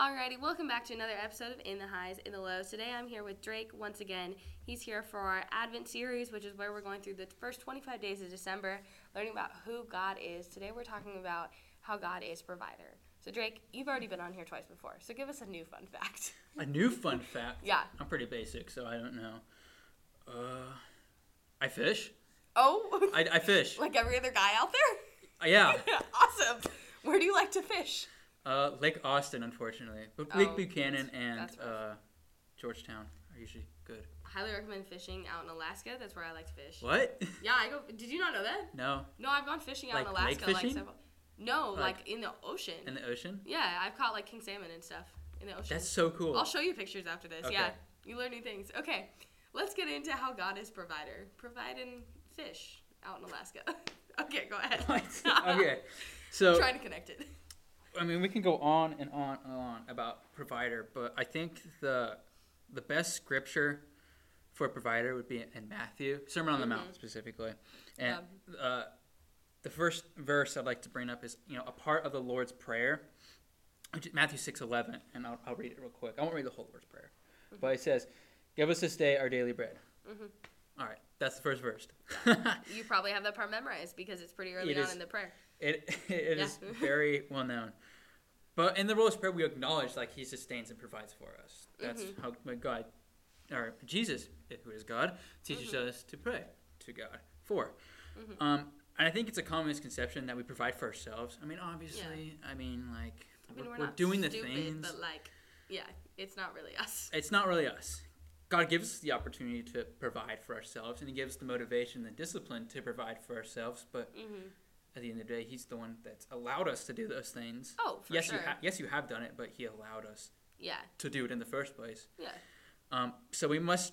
Alrighty, welcome back to another episode of In the Highs, In the Lows. Today I'm here with Drake once again. He's here for our Advent series, which is where we're going through the first 25 days of December, learning about who God is. Today we're talking about how God is provider. So Drake, you've already been on here twice before, so give us a new fun fact. A new fun fact. Yeah. I'm pretty basic, so I don't know. Uh, I fish. Oh, I, I fish. like every other guy out there? Uh, yeah. awesome. Where do you like to fish? Uh, Lake Austin, unfortunately, but Oh, Lake Buchanan and uh, Georgetown are usually good. I highly recommend fishing out in Alaska. That's where I like to fish. What? Yeah, I go. Did you not know that? no, No, I've gone fishing out in Like Alaska. lake Like fishing? several. No, like, Like- in the ocean. in the ocean. yeah, I've caught like king salmon and stuff in the ocean. That's so cool. I'll show you pictures after this. Okay. Yeah, you learn new things. Okay, let's get into how God is provider, providing fish out in Alaska. okay, go ahead. Okay, so I'm trying to connect it. I mean, we can go on and on and on about provider, but I think the the best scripture for provider would be in Matthew, Sermon on the Mount specifically, and uh, the first verse I'd like to bring up is you know a part of the Lord's prayer, which is Matthew six eleven, and I'll, I'll read it real quick. I won't read the whole Lord's prayer, but it says, "Give us this day our daily bread." Mhm. All right, that's the first verse. You probably have that part memorized because it's pretty early It on is- in the prayer. It it Yeah. is very well known. But in the Lord's Prayer, we acknowledge like He sustains and provides for us. That's Mhm. how my God, or Jesus, who is God, teaches Mm-hmm. us to pray to God for. Mhm. Um, and I think it's a common misconception that we provide for ourselves. I mean, obviously, I mean, like I mean, we're, we're, we're not doing the things. but like, yeah, it's not really us. It's not really us. God gives us the opportunity to provide for ourselves, and He gives us the motivation, and the discipline to provide for ourselves. But hmm at the end of the day, He's the one that's allowed us to do those things. Oh, for yes, sure. you ha- yes, you have done it, but He allowed us yeah, to do it in the first place. yeah, Um, so we must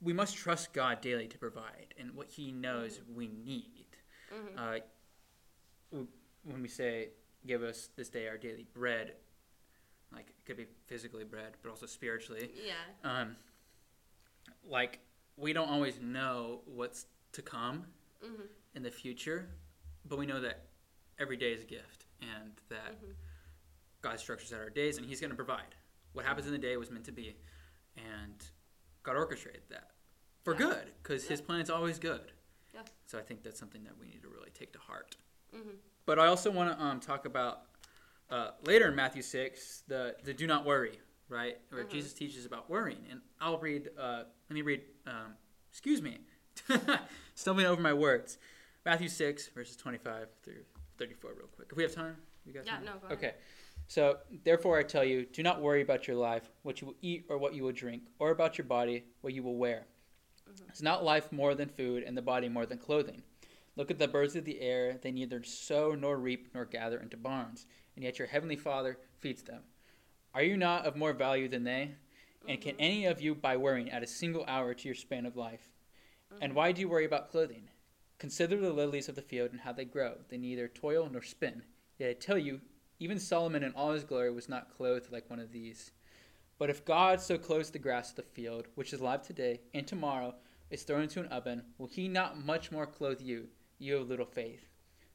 we must trust God daily to provide, and what He knows we need. hmm Uh, when we say, "Give us this day our daily bread," like it could be physically bread, but also spiritually. yeah, Um, like we don't always know what's to come hmm in the future, but we know that every day is a gift, and that hmm God structures out our days, and He's going to provide. What happens in the day was meant to be, and God orchestrated that for Yeah. good, because His plan's always good. Yeah. So I think that's something that we need to really take to heart. hmm But I also want to um, talk about uh, later in Matthew six the the do not worry, right, where Mhm. Jesus teaches about worrying, and I'll read. Uh, let me read. Um, excuse me, stumbling over my words. Matthew six verses twenty five through thirty four, real quick. If we have time, you got Yeah, time? no, go ahead. Okay. So, therefore, I tell you, do not worry about your life, what you will eat or what you will drink, or about your body, what you will wear. Mhm. Is not life more than food, and the body more than clothing? Look at the birds of the air; they neither sow nor reap nor gather into barns, and yet your heavenly Father feeds them. Are you not of more value than they? And can Mhm. any of you, by worrying, add a single hour to your span of life? And Mhm. why do you worry about clothing? Consider the lilies of the field and how they grow; they neither toil nor spin. Yet I tell you, even Solomon in all his glory was not clothed like one of these. But if God so clothes the grass of the field, which is alive today and tomorrow is thrown into an oven, will he not much more clothe you, you of little faith?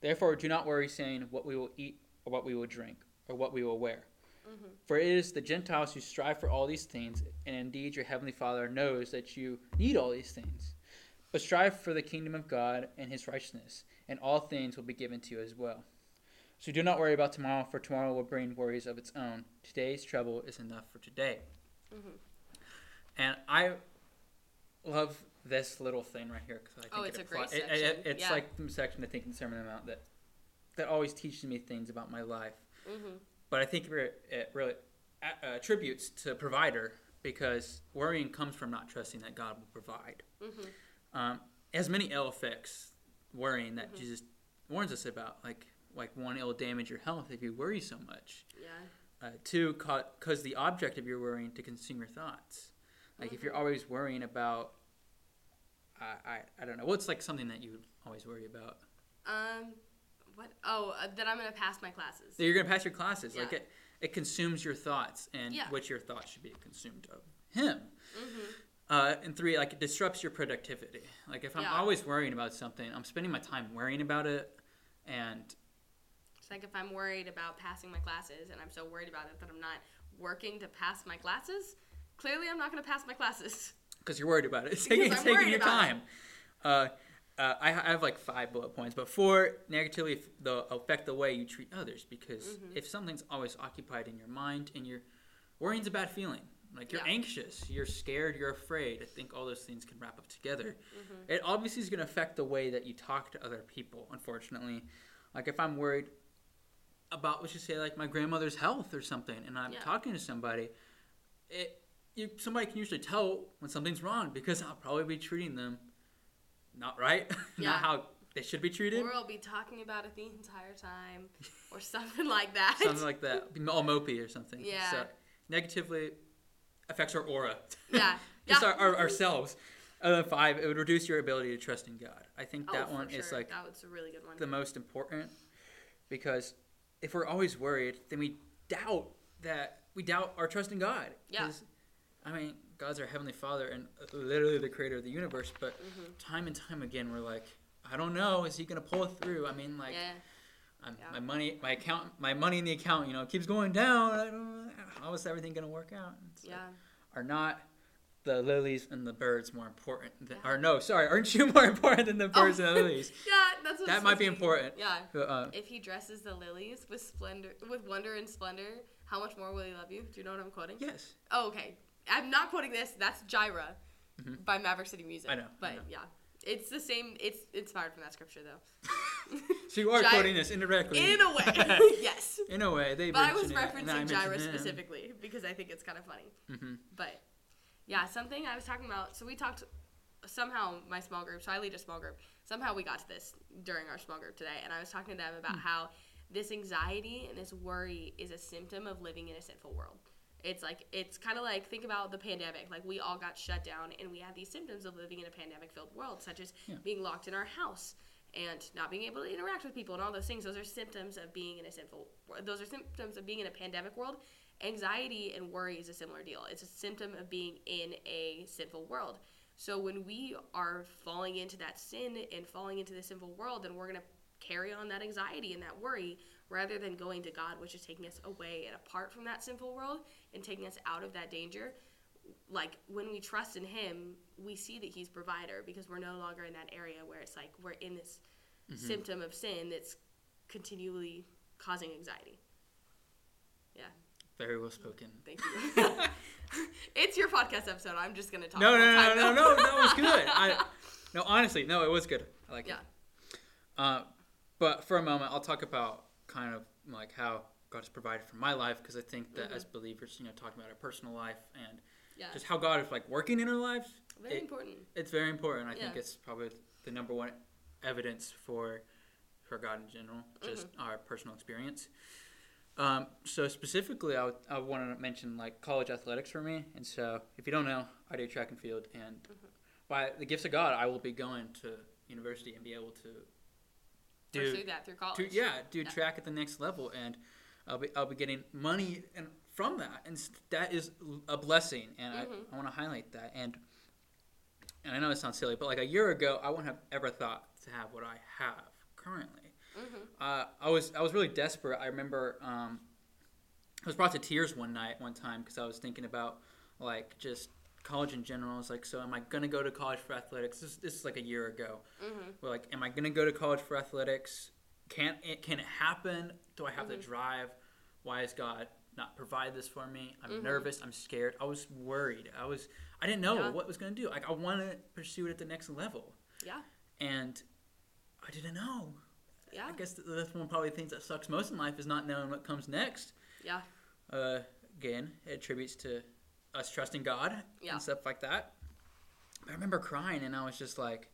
Therefore do not worry, saying, What we will eat, or what we will drink, or what we will wear. Mhm. For it is the Gentiles who strive for all these things, and indeed your heavenly Father knows that you need all these things. But strive for the kingdom of God and his righteousness, and all things will be given to you as well. So do not worry about tomorrow, for tomorrow will bring worries of its own. Today's trouble is enough for today. Mhm. And I love this little thing right here because I think Oh, it it's a apply- great it- it- section, it's yeah. like the section I think in Sermon on the Mount that that always teaches me things about my life. Mhm. But I think it really attributes to provider because worrying comes from not trusting that God will provide. Mhm. Um, has many ill effects, worrying that Mhm. Jesus warns us about. Like, like one, it'll damage your health if you worry so much. Yeah. Uh, two, cause the object of your worrying to consume your thoughts. Like, if you're Mhm. always worrying about, I, I, I don't know, what's like something that you always worry about? Um, what? Oh, uh, that I'm gonna pass my classes. That you're gonna pass your classes. Yeah. Like, it, it consumes your thoughts, and Yeah. what your thoughts should be consumed of Him. Mm Mhm. Uh, and three, like it disrupts your productivity. Like if I'm Yeah. always worrying about something, I'm spending my time worrying about it, and It's like if I'm worried about passing my classes and I'm so worried about it that I'm not working to pass my classes, clearly I'm not going to pass my classes. because you're worried about it. It's taking, it's taking your time. Uh, uh, I, I have like five bullet points, but four negatively f- the affect the way you treat others. Because Mm-hmm. if something's always occupied in your mind and you're worrying's a bad feeling. Like you're Yeah. anxious, you're scared, you're afraid. I think all those things can wrap up together. Mm-hmm. It obviously is going to affect the way that you talk to other people. Unfortunately, like if I'm worried about let's just say like my grandmother's health or something, and I'm Yeah. talking to somebody, it you, somebody can usually tell when something's wrong because I'll probably be treating them not right, Yeah. not how they should be treated, Or I'll be talking about it the entire time or something like that. something like that, all mopey or something. Yeah. So negatively affects our aura. Yeah. Just Yeah. our, our, ourselves. And then five, it would reduce your ability to trust in God. I think Oh, that one is like that was a really good one. the most important because if we're always worried, then we doubt that we doubt our trust in God. Yeah. I mean, God's our heavenly Father and literally the creator of the universe. But Mm-hmm. time and time again, we're like, I don't know, is he gonna pull it through? I mean, like, yeah. I'm, Yeah. my money, my account, my money in the account, you know, keeps going down. How is everything gonna work out? Yeah. are not the lilies and the birds more important? Than, Yeah. Or no, sorry, aren't you more important than the birds Oh. and the lilies? Yeah, that's That might be important. Yeah. But, uh, If he dresses the lilies with splendor, with wonder and splendor, how much more will he love you? Do you know what I'm quoting? yes. Oh, okay. I'm not quoting this. That's Jireh Mhm. by Maverick City Music. I know, I But know. yeah, it's the same. It's inspired from that scripture though. So you are Gy- quoting this indirectly. In a way, yes. In a way, they. But I was it, referencing mention Jireh specifically because I think it's kind of funny. Mhm. But yeah, something I was talking about. So we talked somehow my small group. So I lead a small group. Somehow we got to this during our small group today, and I was talking to them about how this anxiety and this worry is a symptom of living in a sinful world. It's like it's kind of like think about the pandemic. Like we all got shut down, and we had these symptoms of living in a pandemic-filled world, such as Yeah. being locked in our house and not being able to interact with people and all those things. Those are symptoms of being in a sinful. Those are symptoms of being in a pandemic world. Anxiety and worry is a similar deal. It's a symptom of being in a sinful world. So when we are falling into that sin and falling into the sinful world, then we're gonna carry on that anxiety and that worry rather than going to God, which is taking us away and apart from that sinful world and taking us out of that danger. Like when we trust in Him, we see that He's provider because we're no longer in that area where it's like we're in this symptom of sin that's continually causing anxiety. Yeah, Very well spoken. thank you. it's your podcast episode. I'm just gonna talk. No, no, no, no, though. no, that was good. I, no, honestly, no, it was good. I like Yeah. it. Uh, but for a moment, I'll talk about kind of like how God has provided for my life because I think that Mhm. as believers, you know, talking about our personal life and Yeah, just how God is like working in our lives, very it- important. it's very important. I think it's probably the number one evidence for for God in general, just Mm-hmm. our personal experience. Um, so specifically, I, would, I want to mention like college athletics for me. And so, if you don't know, I do track and field, and Mm-hmm. by the gifts of God, I will be going to university and be able to do Pursue that through college. to, yeah, do Yeah. track at the next level, and I'll be I'll be getting money and from that, and that is a blessing, and Mhm. I, I want to highlight that. And and I know it sounds silly, but like a year ago, I wouldn't have ever thought to have what I have currently. Mhm. Uh, I was I was really desperate. I remember um, I was brought to tears one night, one time, because I was thinking about like just college in general. I was like, so am I gonna go to college for athletics? This, this is like a year ago. Mhm. We're like, am I gonna go to college for athletics? Can it can it happen? Do I have the Mhm. drive? Why is God not provide this for me? I'm Mhm. nervous. I'm scared. I was worried. I was I didn't know Yeah. what was gonna do. Like I want to pursue it at the next level, Yeah. and I didn't know. Yeah. I guess that's one of probably things that sucks most in life is not knowing what comes next. Yeah. Uh, again, it attributes to us trusting God Yeah. and stuff like that. But I remember crying, and I was just like,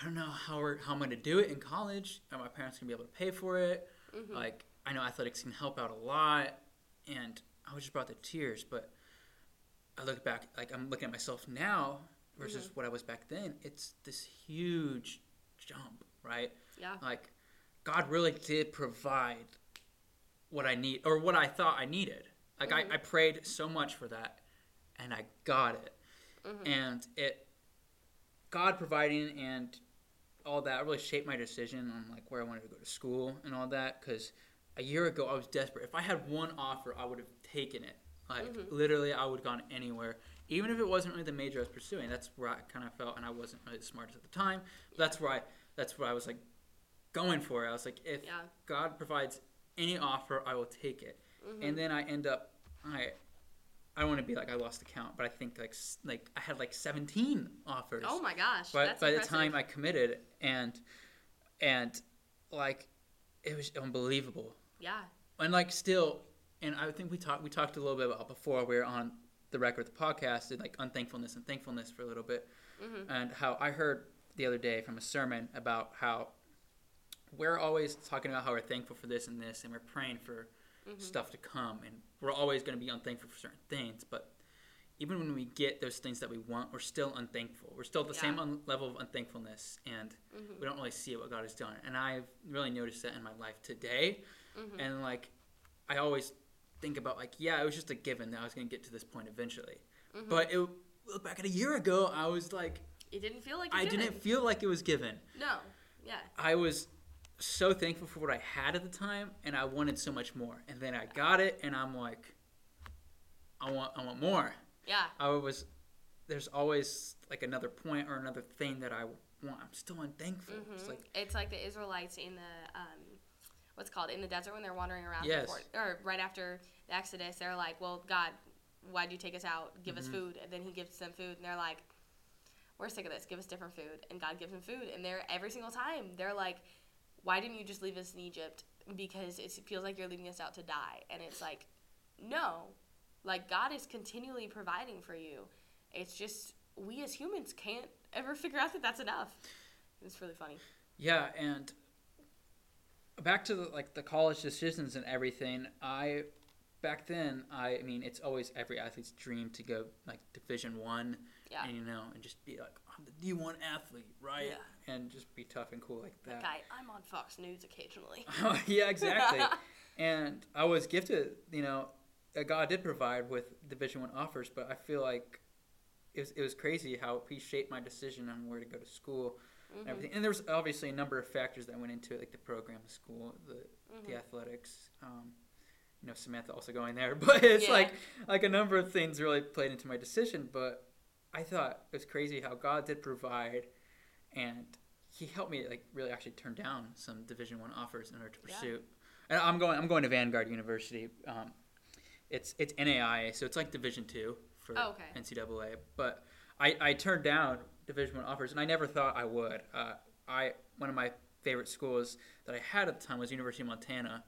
I don't know how we're, how I'm going to do it in college. Are my parents going to be able to pay for it? Mhm. Like, I know athletics can help out a lot, and I was just brought to tears. But I look back, like I'm looking at myself now versus Mm-hmm. what I was back then. It's this huge jump, right? Yeah. like God really did provide what I need or what I thought I needed. Like Mhm. I, I prayed so much for that and I got it. Mhm. And it God providing and all that really shaped my decision on like where I wanted to go to school and all that. Because a year ago I was desperate. If I had one offer, I would have taken it. Like Mhm. literally, I would have gone anywhere, even if it wasn't really the major I was pursuing. That's where I kind of felt, and I wasn't really the smartest at the time. That's where I that's where I was like going for. it. I was like, if Yeah. God provides any offer, I will take it. Mhm. And then I end up I. I don't want to be like I lost the count, but I think like like I had like 17 offers oh my gosh. by, that's by the time I committed, and and like it was unbelievable, Yeah. and like still, and I think we talked we talked a little bit about before we were on the record the podcast did like unthankfulness and thankfulness for a little bit, Mhm. and how I heard the other day from a sermon about how we're always talking about how we're thankful for this and this, and we're praying for Mhm. stuff to come, and we're always going to be unthankful for certain things, but even when we get those things that we want, we're still unthankful. We're still at the same un- level of unthankfulness, and Mhm. we don't really see what God has done. And I've really noticed that in my life today. Mhm. And like, I always think about like, yeah, it was just a given that I was going to get to this point eventually. Mhm. But it look back at a year ago, I was like, it didn't feel like I given. I didn't feel like it was given. No. Yeah. I was so thankful for what I had at the time, and I wanted so much more. And then I got it, and I'm like, I want, I want more. Yeah. I was there's always like another point or another thing that I want. I'm still unthankful. It's Mhm. like it's like the Israelites in the um, what's called in the desert when they're wandering around Yes. before, or right after the Exodus. They're like, "Well, God, why'd you take us out? Give us Mhm. food." And then He gives them food, and they're like, "We're sick of this. Give us different food." And God gives them food, and they're every single time they're like, "Why didn't you just leave us in Egypt? Because it feels like you're leaving us out to die." And it's like, no, like God is continually providing for you. It's just we as humans can't ever figure out that that's enough. It's really funny. yeah, and back to the, like the college decisions and everything. I back then, I, I mean, it's always every athlete's dream to go like Division One, Yeah. and you know, and just be like I'm the D one athlete, right? Yeah. And just be tough and cool like that. Guy, I'm on Fox News occasionally. yeah, exactly. and I was gifted, you know, God did provide with Division One offers, but I feel like it was, it was crazy how He shaped my decision on where to go to school and Mhm, everything. And there was obviously a number of factors that went into it, like the program, the school, the the mhm. athletics. Um, you know, Samantha also going there, but it's Yeah. like like a number of things really played into my decision. But I thought it was crazy how God did provide, and He helped me like really actually turn down some Division One offers in order to pursue. Yeah. And I'm going I'm going to Vanguard University. Um, it's it's NAIA, so it's like Division Two for Oh, okay. NCAA. But I, I turned down Division One offers, and I never thought I would. Uh, I one of my favorite schools that I had at the time was University of Montana,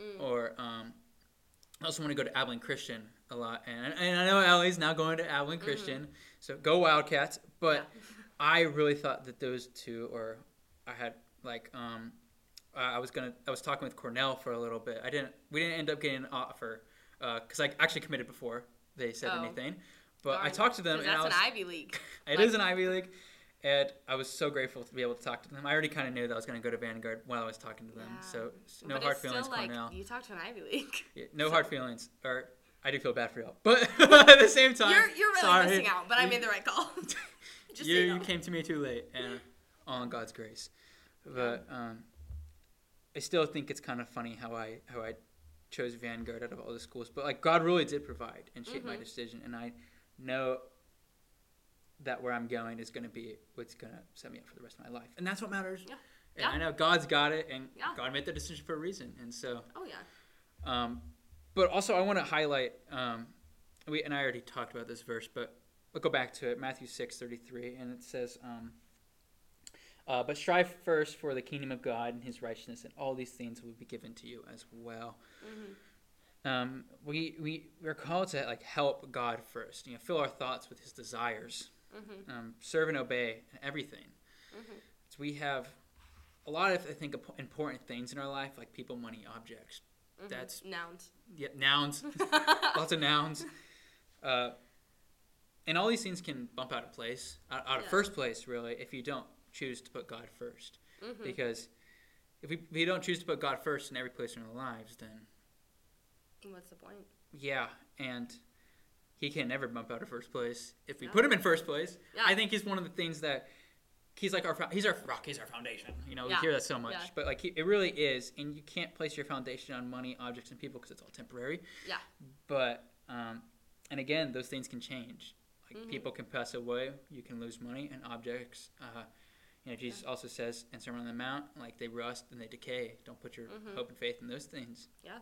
Mm. or um, I also want to go to Abilene Christian a lot, and, and I know Ellie's now going to Abilene Christian, so go Wildcats. But. Yeah. I really thought that those two, or I had like um, uh, I was gonna I was talking with Cornell for a little bit. I didn't we didn't end up getting an offer because I actually committed before they said Oh. anything. But I talked to them. and that's I was, an Ivy League. it Like- is an Ivy League, and I was so grateful to be able to talk to them. I already kind of knew that I was going to go to Vanguard while I was talking to them, Yeah. so no but hard feelings, like Cornell. you talked to an Ivy League. Yeah, no so- hard feelings, or I do feel bad for y'all, but at the same time, You're you're really sorry. missing out, but I made the right call. Just you, so you know. came to me too late, and in God's grace. But um, I still think it's kind of funny how I how I chose Vanguard out of all the schools. But like God really did provide and shape my Mhm. decision, and I know that where I'm going is going to be what's going to set me up for the rest of my life, and that's what matters. Yeah. And Yeah. I know God's got it, and Yeah. God made the decision for a reason, and so. Oh yeah. Um, but also, I want to highlight. Um, we and I already talked about this verse, but we'll go back to it. Matthew six thirty three, and it says, um, uh, "But strive first for the kingdom of God and His righteousness, and all these things will be given to you as well." hmm Um, we we we're called to like help God first. You know, fill our thoughts with His desires, hmm um, serve and obey in everything. hmm So we have a lot of I think important things in our life, like people, money, objects. Hmm That's- nouns. Yeah, nouns. lots of nouns. Uh, and all these things can bump out of place, out, out of Yeah. first place, really, if you don't choose to put God first. hmm Because if we, if we don't choose to put God first in every place in our lives, then What's the point? yeah, and He can never bump out of first place if we put Him in first place. Yeah. I think He's one of the things that he's like our he's our rock, he's our foundation. You know, Yeah. we hear that so much, Yeah. but like he, it really is, and you can't place your foundation on money, objects, and people because it's all temporary. Yeah. But um, and again, those things can change. Like Mhm. people can pass away, you can lose money, and objects. Uh, you know, Jesus also says in Sermon on the Mount, like they rust and they decay. Don't put your Mhm. hope and faith in those things. Yeah,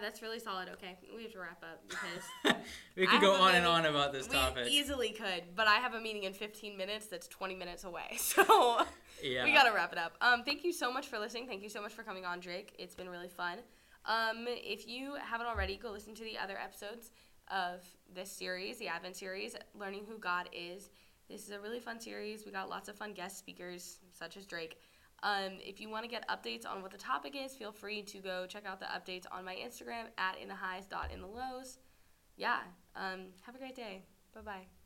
that's really solid. Okay, we have to wrap up because we could go on and on about this we topic. easily could, but I have a meeting in 15 minutes that's 20 minutes away. So yeah. we gotta wrap it up. Um, thank you so much for listening. Thank you so much for coming on, Drake. It's been really fun. Um, if you haven't already, go listen to the other episodes of this series, the Advent series, Learning Who God Is. This is a really fun series. We got lots of fun guest speakers, such as Drake. Um, if you want to get updates on what the topic is, feel free to go check out the updates on my Instagram at in the highs dot in the lows. Yeah. Um, have a great day. Bye bye.